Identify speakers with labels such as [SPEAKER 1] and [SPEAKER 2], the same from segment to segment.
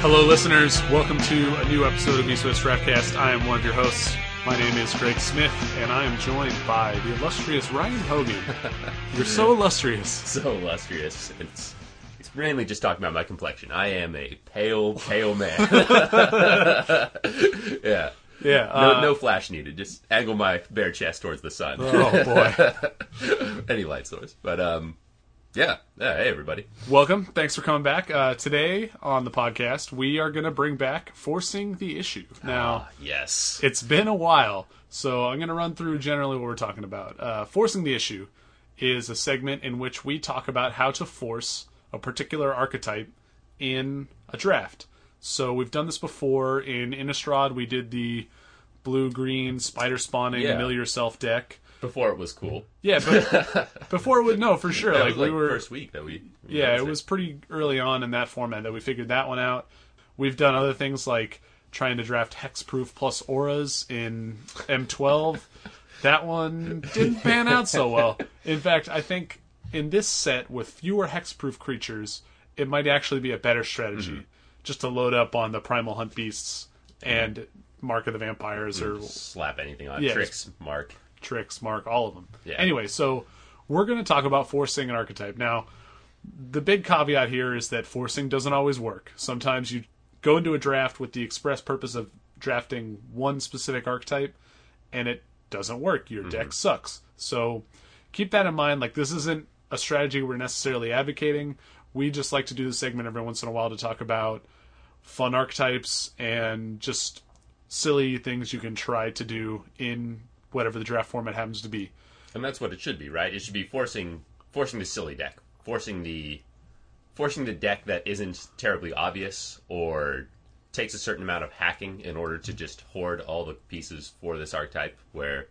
[SPEAKER 1] Hello, listeners. Welcome to a new episode of East West Draftcast. I am one of your hosts. My name is Greg Smith, and I am joined by the illustrious Ryan Hogan. You're so illustrious.
[SPEAKER 2] so illustrious. It's it's mainly just talking about my complexion. I am a pale, pale man. yeah.
[SPEAKER 1] Yeah.
[SPEAKER 2] No,
[SPEAKER 1] uh,
[SPEAKER 2] no flash needed. Just angle my bare chest towards the sun.
[SPEAKER 1] Oh boy.
[SPEAKER 2] Any light source. But um, yeah. yeah. Hey, everybody.
[SPEAKER 1] Welcome. Thanks for coming back. Uh, today on the podcast, we are going to bring back forcing the issue. Now,
[SPEAKER 2] Ah, yes.
[SPEAKER 1] it's been a while, so I'm going to run through generally what we're talking about. Uh, forcing the issue is a segment in which we talk about how to force a particular archetype in a draft. So we've done this before in Innistrad. We did the blue green spider spawning
[SPEAKER 2] Yeah.
[SPEAKER 1] mill yourself deck.
[SPEAKER 2] Before it was cool.
[SPEAKER 1] Yeah, but before it would no for sure.
[SPEAKER 2] That
[SPEAKER 1] like,
[SPEAKER 2] like
[SPEAKER 1] we were
[SPEAKER 2] first week that we. we
[SPEAKER 1] yeah, it was pretty early on in that format that we figured that one out. We've done other things like trying to draft hexproof plus auras in M12. that one didn't pan out so well. In fact, I think in this set with fewer hexproof creatures, it might actually be a better strategy
[SPEAKER 2] Mm-hmm.
[SPEAKER 1] just to load up on the primal hunt beasts and Mark of the Vampires or
[SPEAKER 2] Slap anything on
[SPEAKER 1] Yeah,
[SPEAKER 2] tricks, Mark.
[SPEAKER 1] Tricks, mark, all of them.
[SPEAKER 2] Yeah.
[SPEAKER 1] Anyway, so we're going to talk about forcing an archetype. Now, the big caveat here is that forcing doesn't always work. Sometimes you go into a draft with the express purpose of drafting one specific archetype, and it doesn't work. Your deck mm-hmm. sucks. So keep that in mind. Like, this isn't a strategy we're necessarily advocating. We just like to do the segment every once in a while to talk about fun archetypes and just silly things you can try to do in whatever the draft format happens to be.
[SPEAKER 2] And that's what it should be, right? It should be forcing forcing the silly deck, forcing the forcing the deck that isn't terribly obvious or takes a certain amount of hacking in order to just hoard all the pieces for this archetype. Where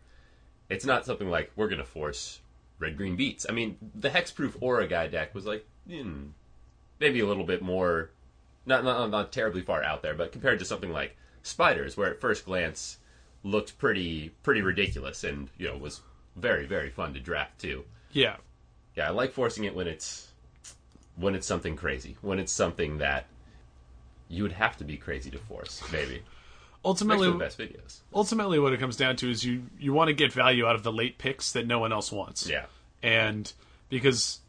[SPEAKER 2] it's not something like we're going to force red green beats. I mean, the hexproof aura guy deck was like hmm, maybe a little bit more, not, not not terribly far out there, but compared to something like spiders, where at first glance looked pretty pretty ridiculous and you know was very very fun to draft too.
[SPEAKER 1] Yeah,
[SPEAKER 2] Yeah, I like forcing it when it's when it's something crazy, when it's something that you would have to be crazy to force. Maybe
[SPEAKER 1] ultimately,
[SPEAKER 2] the best videos.
[SPEAKER 1] ultimately, what it comes down to is you you want to get value out of the late picks that no one else wants.
[SPEAKER 2] Yeah,
[SPEAKER 1] and because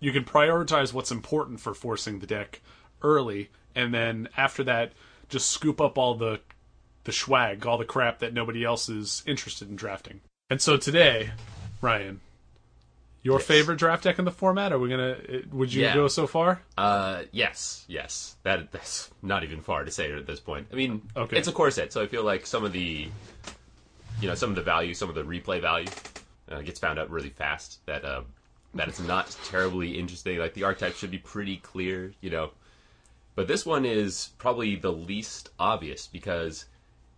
[SPEAKER 1] you can prioritize what's important for forcing the deck early, and then after that, just scoop up all the the swag, all the crap that nobody else is interested in drafting. And so today, Ryan, your
[SPEAKER 2] Yes.
[SPEAKER 1] favorite draft deck in the format? Are we gonna? Would you
[SPEAKER 2] Yeah.
[SPEAKER 1] go so far?
[SPEAKER 2] uh, yes, yes. That that's not even far to say it at this point. I mean,
[SPEAKER 1] Okay.
[SPEAKER 2] it's a core set, so I feel like some of the you know some of the value, some of the replay value uh, gets found out really fast. That uh, that it's not terribly interesting. Like the archetype should be pretty clear, you know. But this one is probably the least obvious because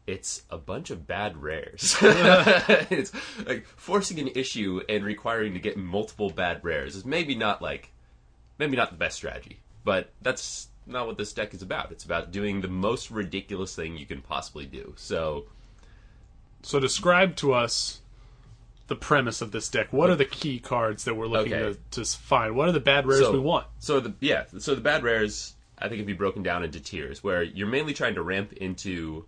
[SPEAKER 2] it's a bunch of bad rares. it's like forcing an issue and requiring to get multiple bad rares is maybe not like maybe not the best strategy, but that's not what this deck is about. It's about doing the most ridiculous thing you can possibly do. So
[SPEAKER 1] So describe to us the premise of this deck. What are the key cards that we're looking
[SPEAKER 2] Okay.
[SPEAKER 1] to, to find? What are the bad rares
[SPEAKER 2] so,
[SPEAKER 1] we want?
[SPEAKER 2] So the yeah, so the bad rares I think can be broken down into tiers where you're mainly trying to ramp into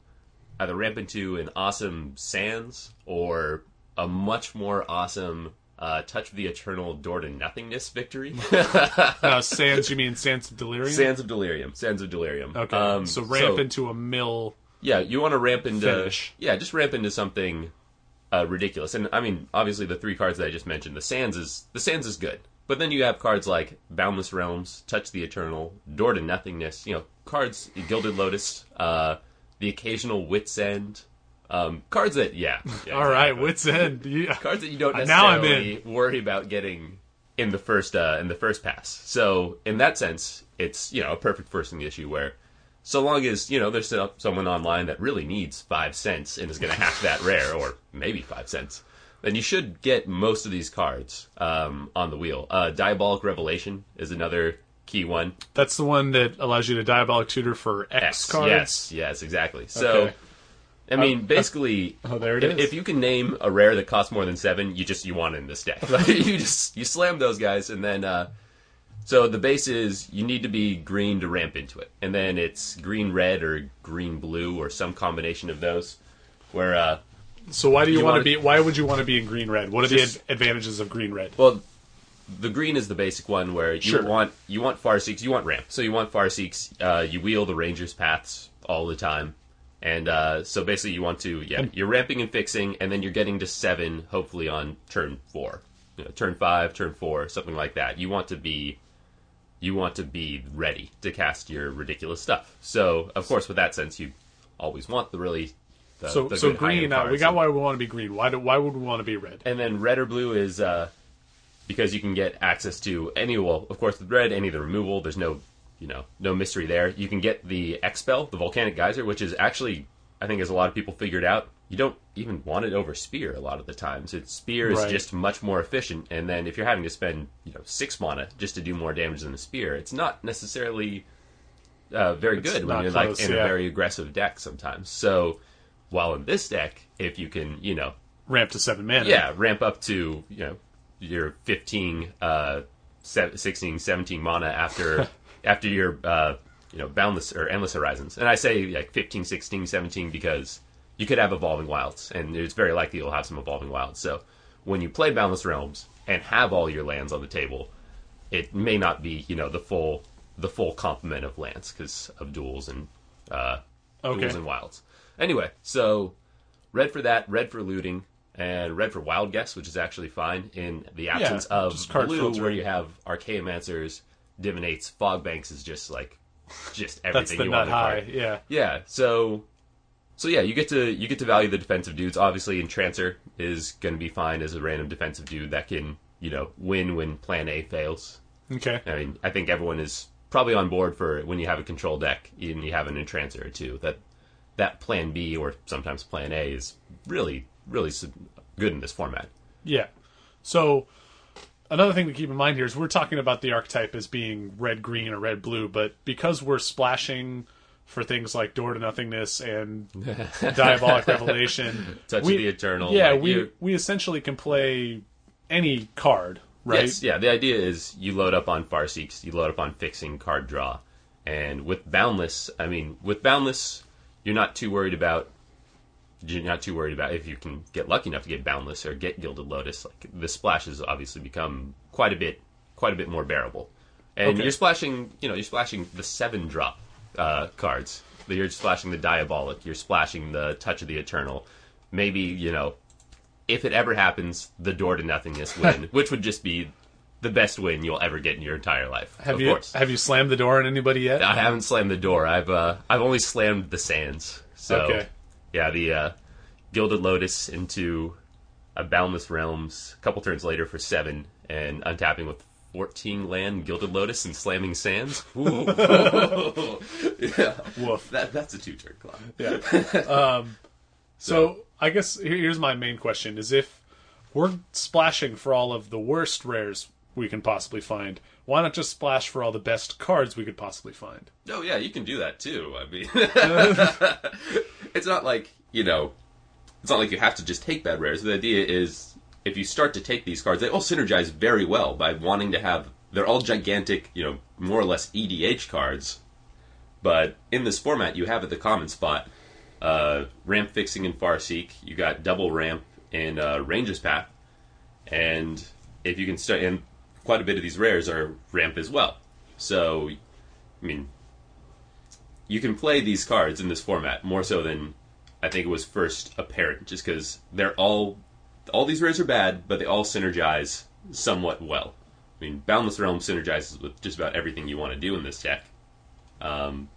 [SPEAKER 2] either ramp into an awesome Sands or a much more awesome uh, Touch of the Eternal Door to Nothingness victory.
[SPEAKER 1] Uh, Sands, you mean Sands of Delirium?
[SPEAKER 2] Sands of Delirium. Sands of Delirium.
[SPEAKER 1] Okay,
[SPEAKER 2] Um,
[SPEAKER 1] so ramp into a mill.
[SPEAKER 2] Yeah, you want to ramp into
[SPEAKER 1] Finish.
[SPEAKER 2] yeah, just ramp into something uh, ridiculous. And I mean, obviously, the three cards that I just mentioned, the Sands is the Sands is good, but then you have cards like Boundless Realms, Touch the Eternal, Door to Nothingness. You know, cards Gilded Lotus, uh, the occasional Wits End, um, cards that yeah, yeah
[SPEAKER 1] All right, wits end. Yeah.
[SPEAKER 2] cards that you don't
[SPEAKER 1] Uh, now I'm
[SPEAKER 2] necessarily worry about getting in the first uh, in the first pass. So in that sense, it's you know a perfect first in the issue where so long as you know there's someone online that really needs five cents and is going to hack that rare or maybe five cents, then you should get most of these cards um, on the wheel. Uh, Diabolic Revelation is another key one.
[SPEAKER 1] That's the one that allows you to diabolic tutor for X,
[SPEAKER 2] X,
[SPEAKER 1] cards.
[SPEAKER 2] yes, yes, exactly. So.
[SPEAKER 1] Okay.
[SPEAKER 2] I mean, basically,
[SPEAKER 1] oh, there it
[SPEAKER 2] if,
[SPEAKER 1] is.
[SPEAKER 2] if you can name a rare that costs more than seven, you just you want it in this deck. Like, you just you slam those guys, and then uh, So the base is you need to be green to ramp into it, and then it's green red or green blue or some combination of those. Where uh,
[SPEAKER 1] So why do you,
[SPEAKER 2] You
[SPEAKER 1] want to be? Why would you want to be in green red? What are
[SPEAKER 2] Just-
[SPEAKER 1] the ad- advantages of green red?
[SPEAKER 2] well, the green is the basic one where you
[SPEAKER 1] Sure.
[SPEAKER 2] want you want Farseeks, you want ramp. So you want Farseeks. Uh, you wheel the rangers paths all the time, and uh, so basically you want to yeah you're ramping and fixing, and then you're getting to seven hopefully on turn four, you know, turn five, turn four, something like that. You want to be you want to be ready to cast your ridiculous stuff. So of course with that sense you always want the really the,
[SPEAKER 1] So
[SPEAKER 2] the
[SPEAKER 1] so green. Uh, we got why we want to be green. Why do, why would we want to be red?
[SPEAKER 2] And then red or blue is uh, because you can get access to any. Well, of course, with red, any of the removal. There's no, you know, no mystery there. You can get the expel, the volcanic geyser, which is actually, I think, as a lot of people figured out, you don't even want it over spear a lot of the times. It's spear is
[SPEAKER 1] Right.
[SPEAKER 2] just much more efficient. And then if you're having to spend, you know, six mana just to do more damage than the spear, it's not necessarily uh, very
[SPEAKER 1] It's
[SPEAKER 2] good when you're
[SPEAKER 1] close,
[SPEAKER 2] like in
[SPEAKER 1] yeah.
[SPEAKER 2] a very aggressive deck sometimes. So. While in this deck, if you can, you know,
[SPEAKER 1] Ramp to seven mana.
[SPEAKER 2] yeah, ramp up to, you know, your 15, uh, 16, 17 mana after after your, uh, you know, Boundless or Endless Horizons. And I say like 15, 16, 17 because you could have Evolving Wilds, and it's very likely you'll have some Evolving Wilds. So when you play Boundless Realms and have all your lands on the table, it may not be, you know, the full the full complement of lands because of duals and uh,
[SPEAKER 1] Okay.
[SPEAKER 2] duals and wilds. Anyway, so red for that, red for looting, and red for wild guess, which is actually fine in the absence
[SPEAKER 1] Yeah,
[SPEAKER 2] of
[SPEAKER 1] just card
[SPEAKER 2] blue, where you have archaeomancers, divinates, fog banks is just like just everything you want in a card.
[SPEAKER 1] high. Yeah.
[SPEAKER 2] Yeah, so so yeah, you get to you get to value the defensive dudes. Obviously, Entrancer is going to be fine as a random defensive dude that can you know win when Plan A fails.
[SPEAKER 1] Okay.
[SPEAKER 2] I mean, I think everyone is probably on board for when you have a control deck and you have an Entrancer or two. That that Plan B or sometimes Plan A is really really good in this format.
[SPEAKER 1] Yeah. So another thing to keep in mind here is we're talking about the archetype as being red green or red blue, but because we're splashing for things like door to nothingness and diabolic revelation,
[SPEAKER 2] Touch
[SPEAKER 1] we-
[SPEAKER 2] of the Eternal.
[SPEAKER 1] yeah,
[SPEAKER 2] like,
[SPEAKER 1] we
[SPEAKER 2] you-
[SPEAKER 1] we essentially can play any card, right?
[SPEAKER 2] Yes, yeah. The idea is you load up on Farseeks, you load up on fixing card draw, and with Boundless, I mean, with Boundless, you're not too worried about. You're not too worried about if you can get lucky enough to get Boundless or get Gilded Lotus. Like the splashes obviously become quite a bit, quite a bit more bearable, and
[SPEAKER 1] Okay.
[SPEAKER 2] you're splashing. You know, you're splashing the seven drop uh, cards. You're splashing the Diabolic. You're splashing the Touch of the Eternal. Maybe you know if it ever happens, the door to nothingness win, which would just be the best win you'll ever get in your entire life.
[SPEAKER 1] Have
[SPEAKER 2] of
[SPEAKER 1] you
[SPEAKER 2] course.
[SPEAKER 1] have you slammed the door on anybody yet?
[SPEAKER 2] I haven't slammed the door. I've uh, I've only slammed the sands. So
[SPEAKER 1] Okay.
[SPEAKER 2] Yeah, the uh, Gilded Lotus into a Boundless Realms a couple turns later for seven and untapping with 14 land Gilded Lotus and slamming sands. Yeah.
[SPEAKER 1] Woof.
[SPEAKER 2] That, that's a two turn clock.
[SPEAKER 1] Yeah. um, so I guess here's my main question: is if we're splashing for all of the worst rares we can possibly find, why not just splash for all the best cards we could possibly find?
[SPEAKER 2] Oh yeah, you can do that too. I mean, it's not like you know, it's not like you have to just take bad rares. The idea is if you start to take these cards, they all synergize very well by wanting to have. They're all gigantic, you know, more or less EDH cards. But in this format, you have at the common spot uh, ramp fixing in Farseek. You got double ramp in uh, Ranger's Path, and if you can start, and quite a bit of these rares are ramp as well. So, I mean, you can play these cards in this format more so than I think it was first apparent, just because they're all all these rares are bad, but they all synergize somewhat well. I mean, Boundless Realm synergizes with just about everything you want to do in this deck. Um,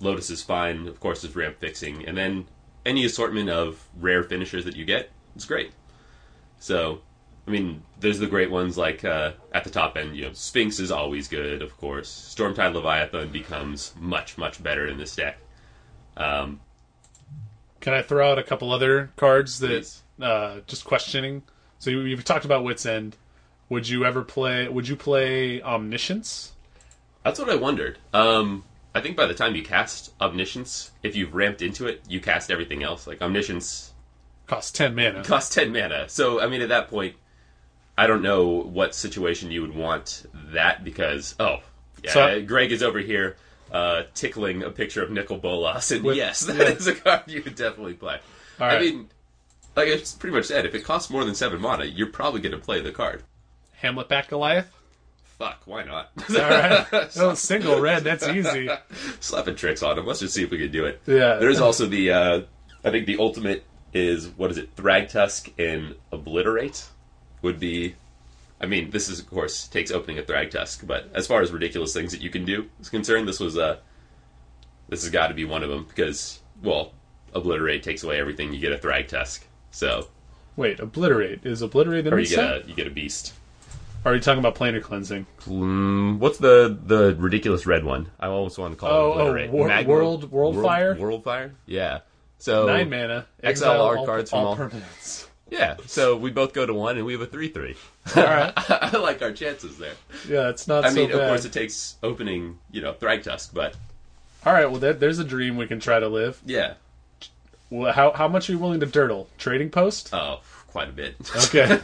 [SPEAKER 2] Lotus is fine, of course, is ramp fixing, and then any assortment of rare finishers that you get, it's great. So, I mean, there's the great ones like uh, at the top end, you know, Sphinx is always good, of course. Stormtide Leviathan becomes much, much better in this deck. Um,
[SPEAKER 1] Can I throw out a couple other cards that uh, just questioning? So you, you've talked about Wits End. Would you ever play? Would you play Omniscience?
[SPEAKER 2] that's what I wondered. Um, I think by the time you cast Omniscience, if you've ramped into it, you cast everything else. Like Omniscience
[SPEAKER 1] Costs ten mana.
[SPEAKER 2] costs 10 mana. So, I mean, at that point, I don't know what situation you would want that because oh yeah,
[SPEAKER 1] So-
[SPEAKER 2] Greg is over here uh, tickling a picture of Nicol Bolas, and
[SPEAKER 1] With-
[SPEAKER 2] yes, that is
[SPEAKER 1] yeah.
[SPEAKER 2] a card you would definitely play. I mean, like I just pretty much said, if it costs more than seven mana, you're probably going to play the card.
[SPEAKER 1] Hamletback Goliath.
[SPEAKER 2] Fuck, why not?
[SPEAKER 1] All right. Oh, single red. That's easy.
[SPEAKER 2] Slapping tricks on him. Let's just see if we can do it.
[SPEAKER 1] Yeah.
[SPEAKER 2] There's also the, uh, I think the ultimate is what is it? Thragtusk and Obliterate would be. I mean, this is of course takes opening a Thrag Thragtusk, but as far as ridiculous things that you can do is concerned, this was uh, this has got to be one of them because well, Obliterate takes away everything. You get a Thrag Thragtusk, so
[SPEAKER 1] Wait, obliterate is obliterate in
[SPEAKER 2] or
[SPEAKER 1] the
[SPEAKER 2] you get
[SPEAKER 1] set?
[SPEAKER 2] a you get a beast.
[SPEAKER 1] Are you talking about planar cleansing?
[SPEAKER 2] Mm, what's the the ridiculous red one? I always want to call
[SPEAKER 1] Oh,
[SPEAKER 2] it obliterate.
[SPEAKER 1] oh, Wor-
[SPEAKER 2] Mag-
[SPEAKER 1] World- Worldfire?
[SPEAKER 2] World fire. Yeah. So
[SPEAKER 1] Nine mana.
[SPEAKER 2] exile our cards from
[SPEAKER 1] all
[SPEAKER 2] all-
[SPEAKER 1] permanents.
[SPEAKER 2] Yeah. So we both go to one, and we have a three three.
[SPEAKER 1] All right.
[SPEAKER 2] I like our chances there.
[SPEAKER 1] Yeah, it's not
[SPEAKER 2] I
[SPEAKER 1] so
[SPEAKER 2] mean,
[SPEAKER 1] bad.
[SPEAKER 2] of course, it takes opening, you know, Thragtusk, but
[SPEAKER 1] All right. Well, there, there's a dream we can try to live.
[SPEAKER 2] yeah.
[SPEAKER 1] Well, how how much are you willing to dirtle? Trading post?
[SPEAKER 2] Oh, quite a bit.
[SPEAKER 1] Okay.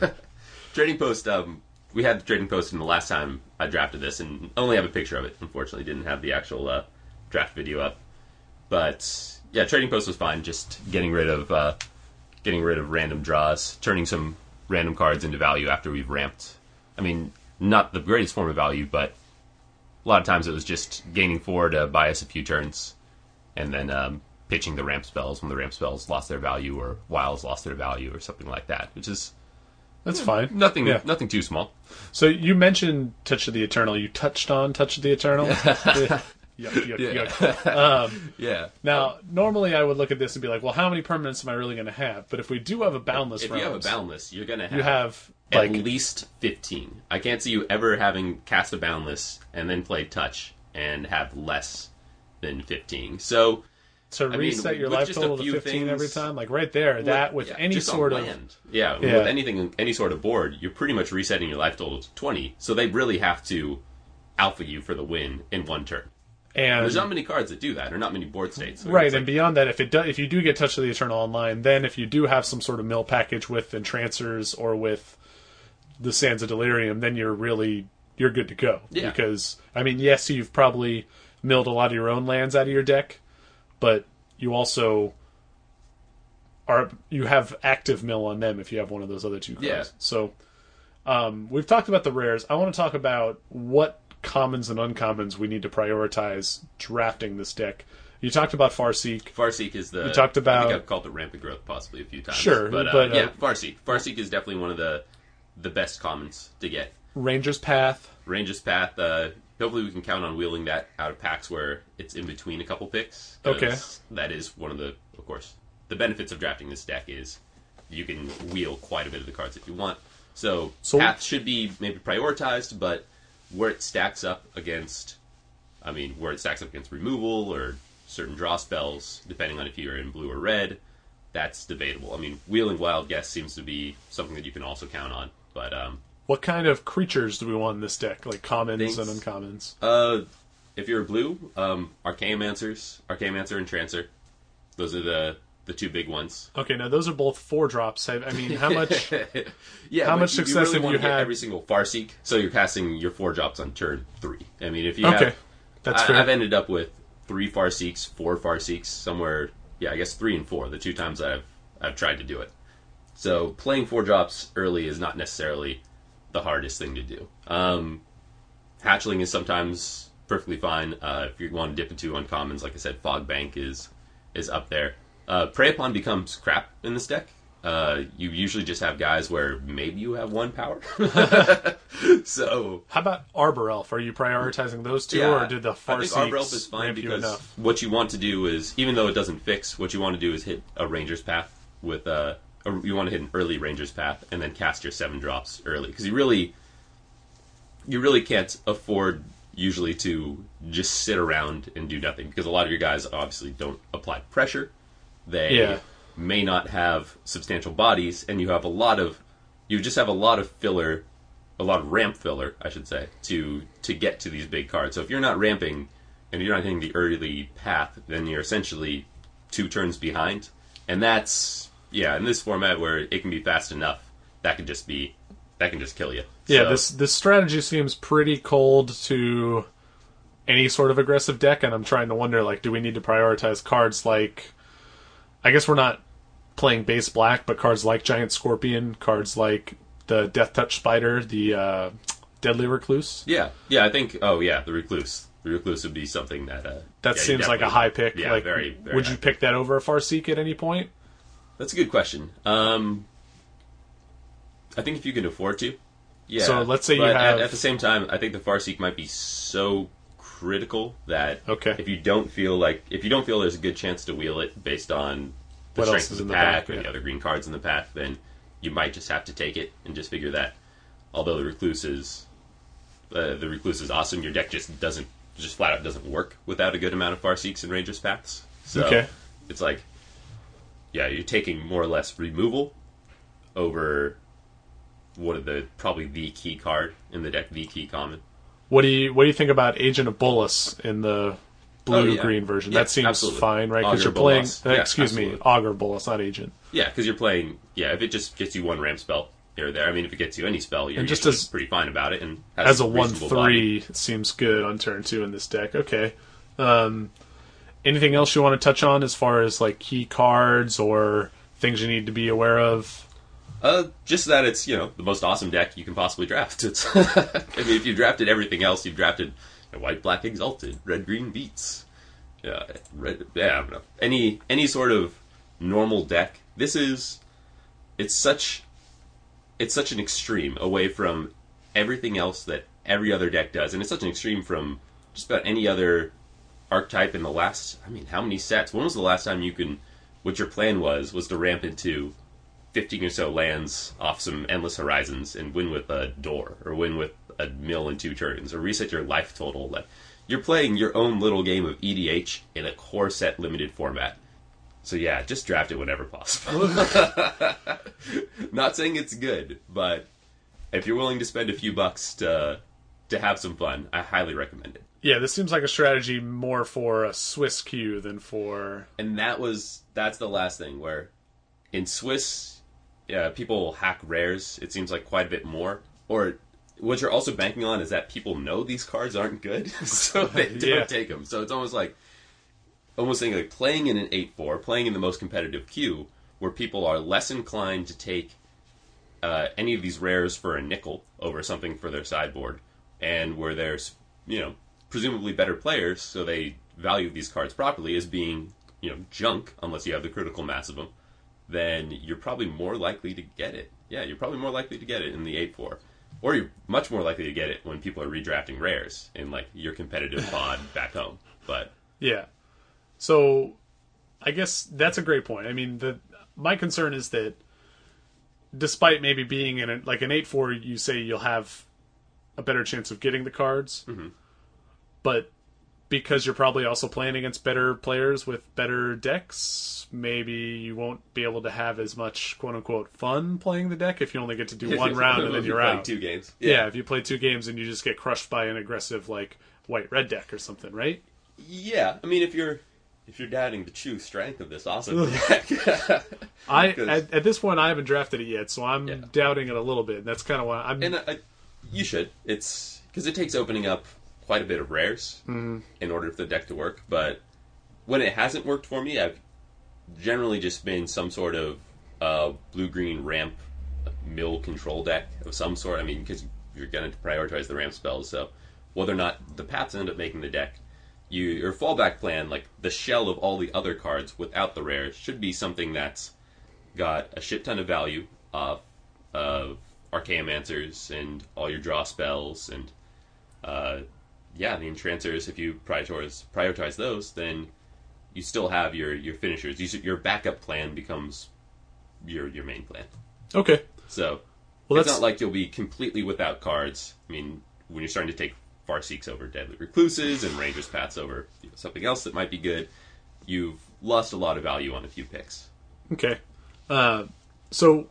[SPEAKER 2] trading post. Um, we had the trading post in the last time I drafted this, and only have a picture of it. Unfortunately, didn't have the actual uh, draft video up. But yeah, trading post was fine. Just getting rid of uh, getting rid of random draws, turning some random cards into value after we've ramped. I mean, not the greatest form of value, but a lot of times it was just gaining four to buy us a few turns, and then um, pitching the ramp spells when the ramp spells lost their value or wiles lost their value or something like that, which is
[SPEAKER 1] That's fine.
[SPEAKER 2] nothing
[SPEAKER 1] Yeah.
[SPEAKER 2] nothing too small.
[SPEAKER 1] So you mentioned Touch of the Eternal. You touched on Touch of the Eternal. yuck, yuck,
[SPEAKER 2] Yeah.
[SPEAKER 1] yuck. Um,
[SPEAKER 2] Yeah.
[SPEAKER 1] now, normally I would look at this and be like, well, how many permanents am I really going to have? But if we do have a boundless
[SPEAKER 2] If you have a boundless, you're gonna have,
[SPEAKER 1] you have
[SPEAKER 2] at
[SPEAKER 1] like
[SPEAKER 2] least fifteen. I can't see you ever having cast a boundless and then play touch and have less than fifteen. So
[SPEAKER 1] to
[SPEAKER 2] mean,
[SPEAKER 1] reset your life total to 15
[SPEAKER 2] things-
[SPEAKER 1] every time. Like right there, that with
[SPEAKER 2] yeah,
[SPEAKER 1] any sort of
[SPEAKER 2] land. yeah,
[SPEAKER 1] Yeah.
[SPEAKER 2] with anything, any sort of board, you're pretty much resetting your life total to twenty. So they really have to alpha you for the win in one turn.
[SPEAKER 1] And
[SPEAKER 2] There's not many cards that do that, or not many board states. where
[SPEAKER 1] Right, and
[SPEAKER 2] like-
[SPEAKER 1] beyond that, if it do, if you do get Touch of the Eternal online, then if you do have some sort of mill package with entrancers or with the Sands of Delirium, then you're really you're good to go.
[SPEAKER 2] Yeah.
[SPEAKER 1] Because I mean, yes, you've probably milled a lot of your own lands out of your deck, but you also are you have active mill on them if you have one of those other two cards.
[SPEAKER 2] Yeah.
[SPEAKER 1] So um, we've talked about the rares. I want to talk about what commons and uncommons we need to prioritize drafting this deck. You talked about Farseek.
[SPEAKER 2] Farseek is the.
[SPEAKER 1] You talked
[SPEAKER 2] I
[SPEAKER 1] about-
[SPEAKER 2] think I've called it rampant growth possibly a few times.
[SPEAKER 1] Sure,
[SPEAKER 2] but, uh,
[SPEAKER 1] but, uh,
[SPEAKER 2] yeah, Farseek. Farseek is definitely one of the the best commons to get.
[SPEAKER 1] Ranger's Path.
[SPEAKER 2] Ranger's Path. Uh, hopefully, we can count on wheeling that out of packs where it's in between a couple picks.
[SPEAKER 1] Okay.
[SPEAKER 2] That is one of the, of course, the benefits of drafting this deck is you can wheel quite a bit of the cards if you want. So,
[SPEAKER 1] So-
[SPEAKER 2] Path should be maybe prioritized, but where it stacks up against, I mean, where it stacks up against removal or certain draw spells, depending on if you're in blue or red, that's debatable. I mean, wheeling Wild Guess seems to be something that you can also count on, but um,
[SPEAKER 1] What kind of creatures do we want in this deck? Like commons
[SPEAKER 2] Things-
[SPEAKER 1] and uncommons.
[SPEAKER 2] Uh, if you're blue, um, Archaeomancers, Archaeomancer and Trancer. Those are the the two big ones.
[SPEAKER 1] Okay, now those are both four drops. I, I mean, how much?
[SPEAKER 2] yeah,
[SPEAKER 1] How much
[SPEAKER 2] you-
[SPEAKER 1] success
[SPEAKER 2] you really
[SPEAKER 1] have you had?
[SPEAKER 2] Every single Farseek, so you're passing your four drops on turn three. I mean, if you
[SPEAKER 1] Okay,
[SPEAKER 2] have,
[SPEAKER 1] that's
[SPEAKER 2] I,
[SPEAKER 1] fair.
[SPEAKER 2] I've ended up with three Farseeks, four Farseeks, somewhere. Yeah, I guess three and four. The two times I've I've tried to do it. So playing four drops early is not necessarily the hardest thing to do. Um, hatchling is sometimes perfectly fine. Uh, if you want to dip into uncommons, like I said, Fog Bank is is up there. Uh, Prey upon becomes crap in this deck. Uh, you usually just have guys where maybe you have one power. so
[SPEAKER 1] How about Arbor Elf? Are you prioritizing those two,
[SPEAKER 2] yeah,
[SPEAKER 1] or did the
[SPEAKER 2] I think
[SPEAKER 1] Farseeks
[SPEAKER 2] Arbor Elf is fine
[SPEAKER 1] ramp you
[SPEAKER 2] because
[SPEAKER 1] enough?
[SPEAKER 2] what you want to do is, even though it doesn't fix, what you want to do is hit a Ranger's Path with uh, a, you want to hit an early Ranger's Path and then cast your seven drops early because you really, you really can't afford usually to just sit around and do nothing because a lot of your guys obviously don't apply pressure. They
[SPEAKER 1] Yeah.
[SPEAKER 2] may not have substantial bodies, and you have a lot of, you just have a lot of filler a lot of ramp filler, I should say, to to get to these big cards. So if you're not ramping and you're not hitting the early path, then you're essentially two turns behind, and that's yeah. In this format where it can be fast enough, that could just be that can just kill you.
[SPEAKER 1] Yeah,
[SPEAKER 2] So-
[SPEAKER 1] this this strategy seems pretty cold to any sort of aggressive deck, and I'm trying to wonder like, do we need to prioritize cards like? I guess we're not playing base black, but cards like Giant Scorpion, cards like the Death Touch Spider, the uh, Deadly Recluse.
[SPEAKER 2] Yeah, yeah. I think. Oh, yeah. The recluse. The recluse would be something that. Uh,
[SPEAKER 1] That
[SPEAKER 2] yeah,
[SPEAKER 1] seems like a high pick.
[SPEAKER 2] Yeah,
[SPEAKER 1] like,
[SPEAKER 2] very. very
[SPEAKER 1] would you pick that over a Farseek at any point?
[SPEAKER 2] That's a good question. Um, I think if you can afford to. Yeah.
[SPEAKER 1] So let's say you have-
[SPEAKER 2] At, at the same time, I think the Farseek might be so critical that
[SPEAKER 1] Okay.
[SPEAKER 2] if you don't feel like if you don't feel there's a good chance to wheel it based on the
[SPEAKER 1] What
[SPEAKER 2] strength of the
[SPEAKER 1] the
[SPEAKER 2] pack
[SPEAKER 1] back,
[SPEAKER 2] or
[SPEAKER 1] yeah.
[SPEAKER 2] the other green cards in the pack, then you might just have to take it and just figure that. Although the recluse is uh, the recluse is awesome, your deck just doesn't just flat out doesn't work without a good amount of Farseeks and Rangers paths. So
[SPEAKER 1] Okay.
[SPEAKER 2] it's like yeah, you're taking more or less removal over what are the probably the key card in the deck, the key common.
[SPEAKER 1] What do you What do you think about Agent of Bolas in the blue
[SPEAKER 2] Oh, yeah.
[SPEAKER 1] green version?
[SPEAKER 2] Yeah,
[SPEAKER 1] that seems
[SPEAKER 2] absolutely.
[SPEAKER 1] fine, right? Because you're playing. Uh,
[SPEAKER 2] Yeah,
[SPEAKER 1] excuse me,
[SPEAKER 2] absolutely.
[SPEAKER 1] Augur Bolas, not Agent.
[SPEAKER 2] Yeah, because you're playing. Yeah, if it just gets you one ramp spell here or there, I mean, if it gets you any spell, you're
[SPEAKER 1] And just as-
[SPEAKER 2] pretty fine about it. And has
[SPEAKER 1] As a one
[SPEAKER 2] reasonable body.
[SPEAKER 1] three, seems good on turn two in this deck. Okay. Um, anything else you want to touch on as far as like key cards or things you need to be aware of?
[SPEAKER 2] Uh, just that it's you know the most awesome deck you can possibly draft. It's. I mean, if you drafted everything else, you've drafted white, black, exalted, red, green, beats. Yeah, red. Yeah, I don't know. Any any sort of normal deck. This is. It's such. It's such an extreme away from everything else that every other deck does, and it's such an extreme from just about any other archetype in the last. I mean, how many sets? When was the last time you can? What your plan was was to ramp into 15 or so lands off some endless horizons and win with a door or win with a mill in two turns or reset your life total. Like you're playing your own little game of EDH in a core set limited format. So yeah just draft it whenever possible. Not saying it's good but if you're willing to spend a few bucks to to have some fun I highly recommend it.
[SPEAKER 1] Yeah, this seems like a strategy more for a Swiss queue than for.
[SPEAKER 2] and that was that's the last thing where in Swiss, yeah, people hack rares. It seems like quite a bit more. Or what you're also banking on is that people know these cards aren't good, so they don't
[SPEAKER 1] Yeah.
[SPEAKER 2] take them. So it's almost like almost saying like playing in an eight four, playing in the most competitive queue, where people are less inclined to take uh, any of these rares for a nickel over something for their sideboard, and where there's you know presumably better players, so they value these cards properly as being you know junk unless you have the critical mass of them. Then you're probably more likely to get it. Yeah, you're probably more likely to get it in the eight four, or you're much more likely to get it when people are redrafting rares in like your competitive pod back home. But
[SPEAKER 1] Yeah. So, I guess that's a great point. I mean, the my concern is that despite maybe being in a, like an eight four, you say you'll have a better chance of getting the cards, mm-hmm. but because you're probably also playing against better players with better decks, maybe you won't be able to have as much quote unquote fun playing the deck if you only get to do one round and then you're out.
[SPEAKER 2] Two games.
[SPEAKER 1] yeah, if you play two games and you just get crushed by an aggressive like white red deck or something, right?
[SPEAKER 2] Yeah, I mean, if you're if you're doubting the true strength of this awesome deck,
[SPEAKER 1] I at, at this point I haven't drafted it yet, so I'm
[SPEAKER 2] Yeah.
[SPEAKER 1] doubting it a little bit. and That's kind of why I'm.
[SPEAKER 2] and uh, you should. It's because it takes opening up quite a bit of rares
[SPEAKER 1] Mm-hmm.
[SPEAKER 2] in order for the deck to work. But when it hasn't worked for me, I've generally just been some sort of uh, blue green ramp mill control deck of some sort. I mean, because you're going to prioritize the ramp spells, so whether or not the paths end up making the deck, you your fallback plan, like the shell of all the other cards without the rares, should be something that's got a shit ton of value of of Archaeomancers and all your draw spells and uh, yeah, the entrancers. If you prioritize prioritize those, then you still have your your finishers. You, your backup plan becomes your your main plan.
[SPEAKER 1] okay,
[SPEAKER 2] So
[SPEAKER 1] well
[SPEAKER 2] it's
[SPEAKER 1] that's
[SPEAKER 2] not like you'll be completely without cards. I mean, when you're starting to take Farseeks over Deadly Recluses and Rangers Paths over you know, something else that might be good, you've lost a lot of value on a few picks.
[SPEAKER 1] okay. Uh, so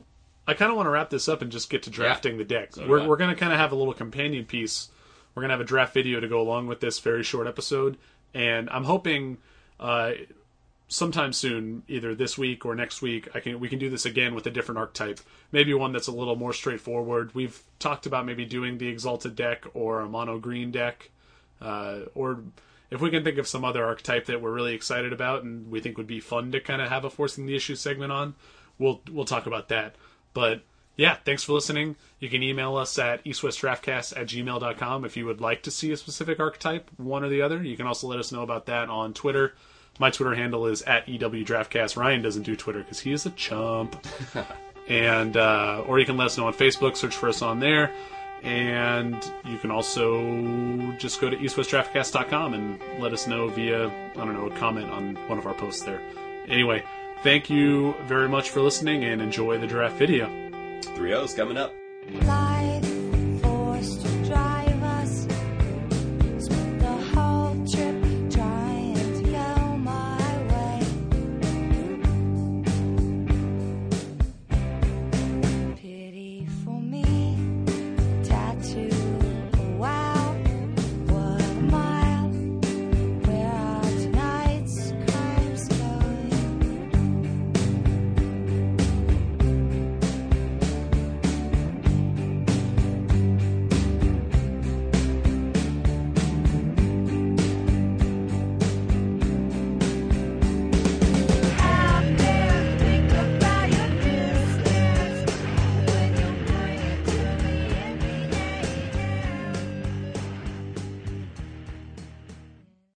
[SPEAKER 1] I kind of want to wrap this up and just get to drafting the deck.
[SPEAKER 2] So
[SPEAKER 1] we're we're going to kind of have a little companion piece. We're to have a draft video to go along with this very short episode, and I'm hoping uh, sometime soon, either this week or next week, I can we can do this again with a different archetype. Maybe one that's a little more straightforward. We've talked about maybe doing the exalted deck or a mono green deck, uh, or if we can think of some other archetype that we're really excited about and we think would be fun to kind of have a forcing the issue segment on, we'll we'll talk about that. But yeah, thanks for listening. You can email us at eastwestdraftcast at gmail.com if you would like to see a specific archetype, one or the other. You can also let us know about that on Twitter. My Twitter handle is at EWDraftcast. Ryan doesn't do Twitter because he is a chump. and uh, or you can let us know on Facebook, search for us on there. And you can also just go to eastwestdraftcast.com and let us know via, I don't know, a comment on one of our posts there. Anyway, thank you very much for listening and enjoy the draft video.
[SPEAKER 2] Three O's coming up.